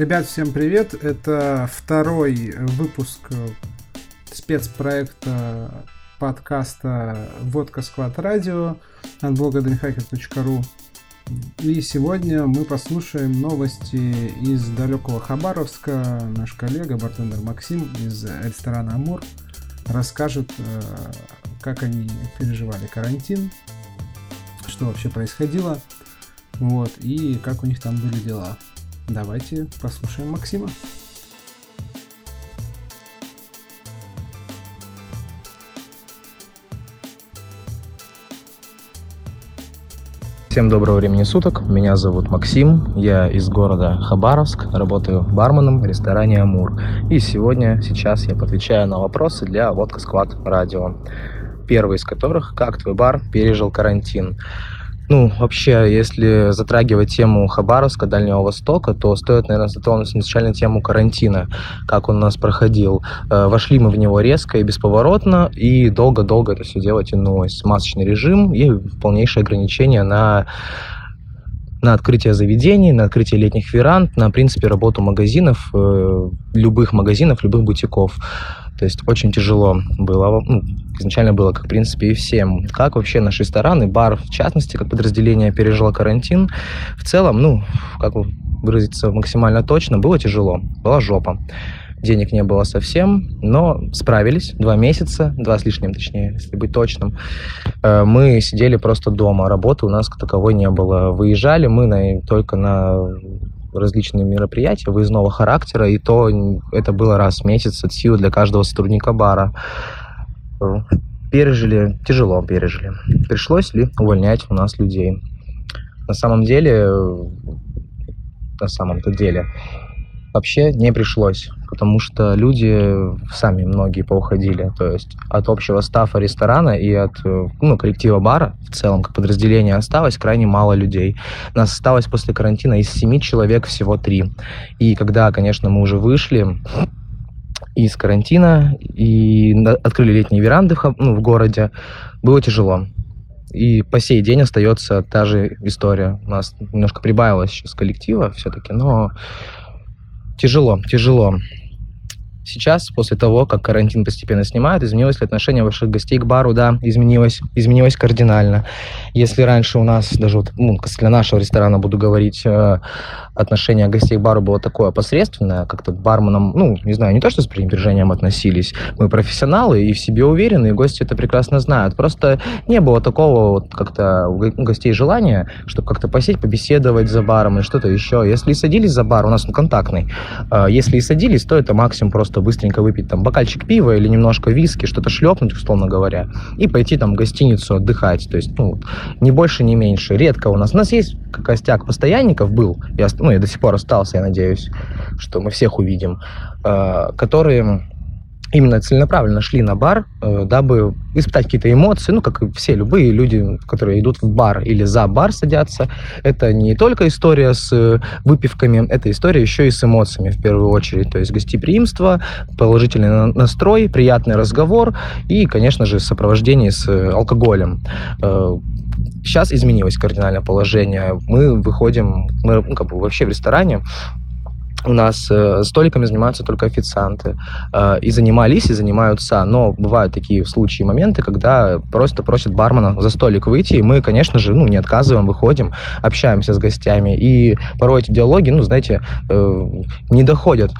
Ребят, всем привет! Это второй выпуск спецпроекта подкаста «Водка Сквад Радио» от блога dreamhacker.ru. И сегодня мы послушаем новости из далекого Хабаровска. Наш коллега, бартендер Максим из ресторана «Амур» расскажет, э, как они переживали карантин, что вообще происходило, вот, и как у них там были дела. Давайте послушаем Максима. Всем доброго времени суток. Меня зовут Максим. Я из города Хабаровск. Работаю барменом в ресторане «Амур». И сегодня, сейчас я отвечаю на вопросы для Водка Сквад Радио. Первый из которых «Как твой бар пережил карантин?» Ну, вообще, если затрагивать тему Хабаровска, Дальнего Востока, то стоит, наверное, затронуть изначально тему карантина, как он у нас проходил. Э, вошли мы в него резко и бесповоротно, и долго-долго это все дело тянулось. Масочный режим и полнейшее ограничение на на открытие заведений, на открытие летних веранд, на, в принципе, работу магазинов, э, любых магазинов, любых бутиков. То есть очень тяжело было. Ну, изначально было, как в принципе и всем. Как вообще наш ресторан и бар, в частности, как подразделение пережило карантин. В целом, ну, как выразиться максимально точно, было тяжело. Была жопа. Денег не было совсем, но справились. Два месяца, два с лишним, точнее, если быть точным. Э, мы сидели просто дома. Работы у нас таковой не было. Выезжали мы на, только на различные мероприятия выездного характера, и то это было раз в месяц от силы для каждого сотрудника бара. Пережили, тяжело пережили. Пришлось ли увольнять у нас людей? На самом деле, на самом-то деле, вообще не пришлось потому что люди сами многие поуходили, то есть от общего стафа ресторана и от э, ну, коллектива бара в целом, как подразделение, осталось крайне мало людей. Нас осталось после карантина из семи человек всего три. И когда, конечно, мы уже вышли из карантина и открыли летние веранды в, ну, в городе, было тяжело. И по сей день остается та же история. У нас немножко прибавилось сейчас коллектива все-таки, но тяжело, тяжело. Сейчас, после того, как карантин постепенно снимают, изменилось ли отношение ваших гостей к бару? Да, изменилось, изменилось кардинально. Если раньше у нас, даже вот, ну, для нашего ресторана буду говорить, э, отношение гостей к бару было такое посредственное, как-то барменам, ну, не знаю, не то, что с пренебрежением относились, мы профессионалы и в себе уверены, и гости это прекрасно знают. Просто не было такого вот как-то у гостей желания, чтобы как-то посидеть, побеседовать за баром или что-то еще. Если и садились за бар, у нас он контактный, э, если и садились, то это максимум просто просто быстренько выпить там бокальчик пива или немножко виски, что-то шлепнуть, условно говоря, и пойти там в гостиницу отдыхать. То есть, ну, не больше, не меньше. Редко у нас. У нас есть костяк постоянников был, я, ну, я до сих пор остался, я надеюсь, что мы всех увидим, э, которые именно целенаправленно шли на бар, э, дабы испытать какие-то эмоции, ну, как и все любые люди, которые идут в бар или за бар садятся. Это не только история с э, выпивками, это история еще и с эмоциями в первую очередь. То есть гостеприимство, положительный настрой, приятный разговор и, конечно же, сопровождение с э, алкоголем. Сейчас изменилось кардинальное положение. Мы выходим, мы ну, как бы вообще в ресторане у нас э, столиками занимаются только официанты. Э, и занимались, и занимаются. Но бывают такие случаи, моменты, когда просто просят бармена за столик выйти, и мы, конечно же, ну, не отказываем, выходим, общаемся с гостями. И порой эти диалоги, ну, знаете, э, не доходят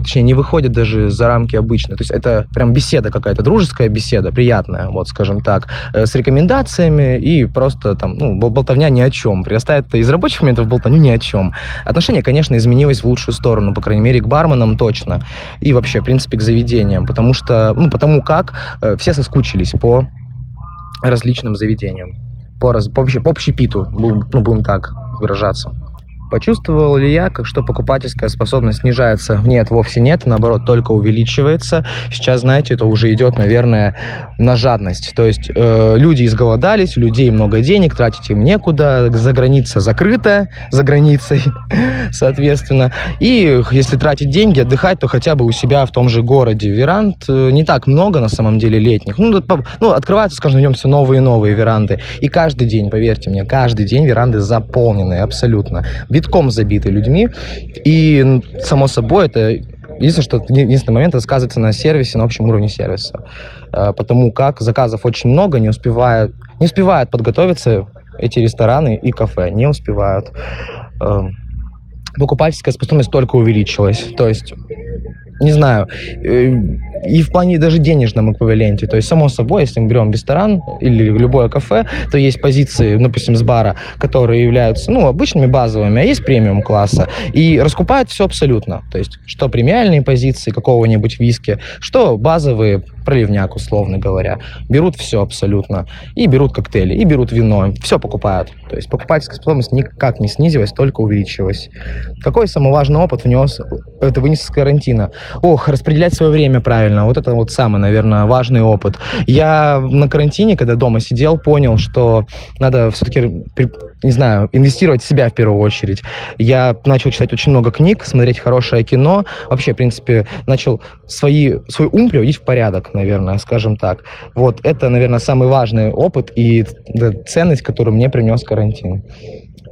точнее, не выходит даже за рамки обычно. То есть это прям беседа какая-то, дружеская беседа, приятная, вот, скажем так, э, с рекомендациями и просто там, ну, болтовня ни о чем. Прирастает из рабочих моментов болтовню ни о чем. Отношение, конечно, изменилось в лучшую сторону, по крайней мере, к барменам точно. И вообще, в принципе, к заведениям, потому что, ну, потому как э, все соскучились по различным заведениям. По, раз, по общепиту, будем, ну, будем так выражаться. Почувствовал ли я, как что покупательская способность снижается? Нет, вовсе нет, наоборот, только увеличивается. Сейчас, знаете, это уже идет, наверное, на жадность. То есть э, люди изголодались, у людей много денег, тратить им некуда, за граница закрыта, за границей, соответственно. И если тратить деньги, отдыхать, то хотя бы у себя в том же городе. Веранд э, не так много, на самом деле, летних. Ну, ну открываются с днем все новые и новые веранды. И каждый день, поверьте мне, каждый день веранды заполнены абсолютно битком забиты людьми. И, само собой, это Единственное, что единственный момент это сказывается на сервисе, на общем уровне сервиса. Э, потому как заказов очень много, не успевают, не успевают подготовиться эти рестораны и кафе, не успевают. Эм, покупательская способность только увеличилась. То есть не знаю, э, и в плане даже денежном эквиваленте. То есть, само собой, если мы берем ресторан или любое кафе, то есть позиции, допустим, с бара, которые являются, ну, обычными базовыми, а есть премиум класса. И раскупают все абсолютно. То есть, что премиальные позиции какого-нибудь виски, что базовые проливняк, условно говоря. Берут все абсолютно. И берут коктейли, и берут вино. Все покупают. То есть покупательская способность никак не снизилась, только увеличилась. Какой самый важный опыт внес, это вынес из карантина? Ох, распределять свое время правильно. Вот это вот самый, наверное, важный опыт. Я на карантине, когда дома сидел, понял, что надо все-таки, не знаю, инвестировать в себя в первую очередь. Я начал читать очень много книг, смотреть хорошее кино. Вообще, в принципе, начал свои, свой ум приводить в порядок наверное, скажем так. Вот это, наверное, самый важный опыт и ценность, которую мне принес карантин.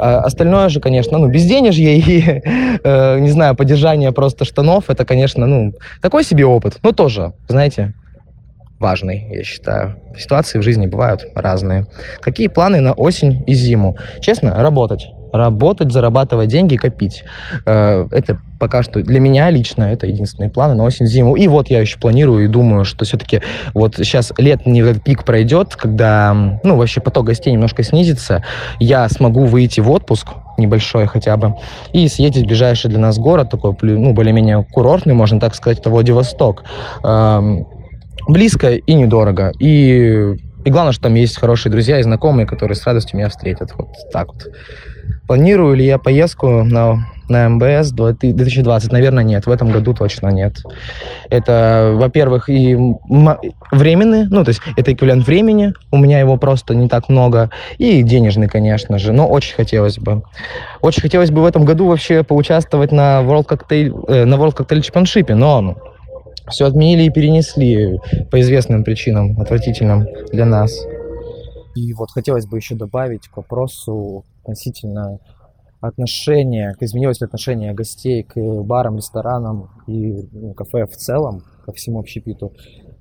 А остальное же, конечно, ну, безденежье и, э, не знаю, поддержание просто штанов, это, конечно, ну, такой себе опыт, но тоже, знаете, важный, я считаю. Ситуации в жизни бывают разные. Какие планы на осень и зиму? Честно, работать работать, зарабатывать деньги, копить. Э, это пока что для меня лично это единственные планы на осень-зиму. И вот я еще планирую и думаю, что все-таки вот сейчас летний этот пик пройдет, когда, ну, вообще поток гостей немножко снизится, я смогу выйти в отпуск, небольшой хотя бы, и съездить в ближайший для нас город, такой, ну, более-менее курортный, можно так сказать, это Владивосток. Эм, близко и недорого. И, и главное, что там есть хорошие друзья и знакомые, которые с радостью меня встретят. Вот так вот. Планирую ли я поездку на, на МБС 2020? Наверное, нет. В этом году точно нет. Это, во-первых, и временный, ну, то есть это эквивалент времени, у меня его просто не так много, и денежный, конечно же, но очень хотелось бы. Очень хотелось бы в этом году вообще поучаствовать на World Cocktail, э, на World Cocktail Championship, но все отменили и перенесли по известным причинам, отвратительным для нас. И вот хотелось бы еще добавить к вопросу относительно отношения, изменилось ли отношение гостей к барам, ресторанам и ну, кафе в целом, ко всему общепиту,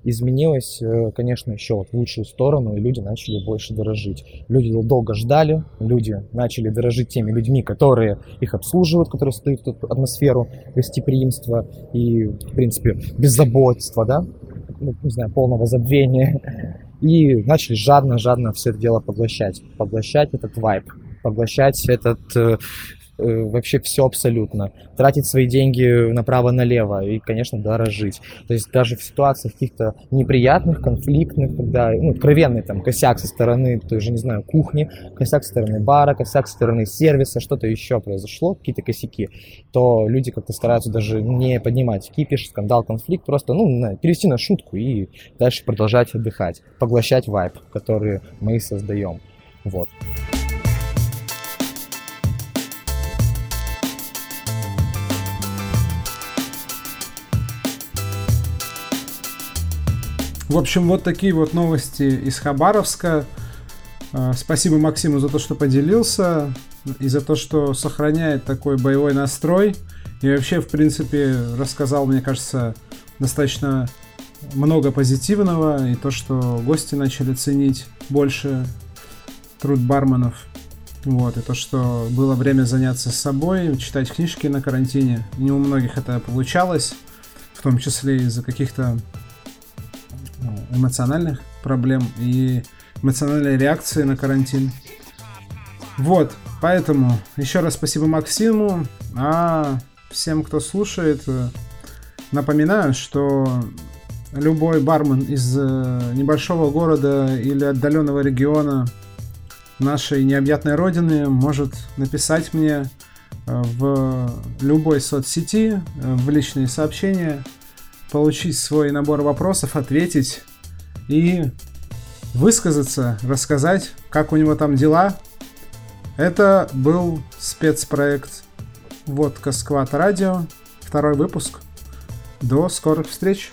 изменилось, э, конечно, еще вот в лучшую сторону, и люди начали больше дорожить. Люди долго ждали, люди начали дорожить теми людьми, которые их обслуживают, которые создают эту атмосферу гостеприимства и, в принципе, беззаботства, да, ну, не знаю, полного забвения. И начали жадно-жадно все это дело поглощать. Поглощать этот вайб поглощать этот э, вообще все абсолютно, тратить свои деньги направо-налево и, конечно, дорожить. То есть даже в ситуациях каких-то неприятных, конфликтных, когда ну, откровенный там косяк со стороны той же, не знаю, кухни, косяк со стороны бара, косяк со стороны сервиса, что-то еще произошло, какие-то косяки, то люди как-то стараются даже не поднимать кипиш, скандал, конфликт, просто, ну, перевести на шутку и дальше продолжать отдыхать, поглощать вайп, который мы создаем. Вот. В общем, вот такие вот новости из Хабаровска. А, спасибо Максиму за то, что поделился и за то, что сохраняет такой боевой настрой. И вообще, в принципе, рассказал, мне кажется, достаточно много позитивного. И то, что гости начали ценить больше труд барменов. Вот, и то, что было время заняться собой, читать книжки на карантине. Не у многих это получалось, в том числе из-за каких-то эмоциональных проблем и эмоциональной реакции на карантин. Вот, поэтому еще раз спасибо Максиму, а всем, кто слушает, напоминаю, что любой бармен из э, небольшого города или отдаленного региона нашей необъятной родины может написать мне э, в любой соцсети, э, в личные сообщения, получить свой набор вопросов, ответить и высказаться, рассказать, как у него там дела. Это был спецпроект «Водка Сквад Радио», второй выпуск. До скорых встреч!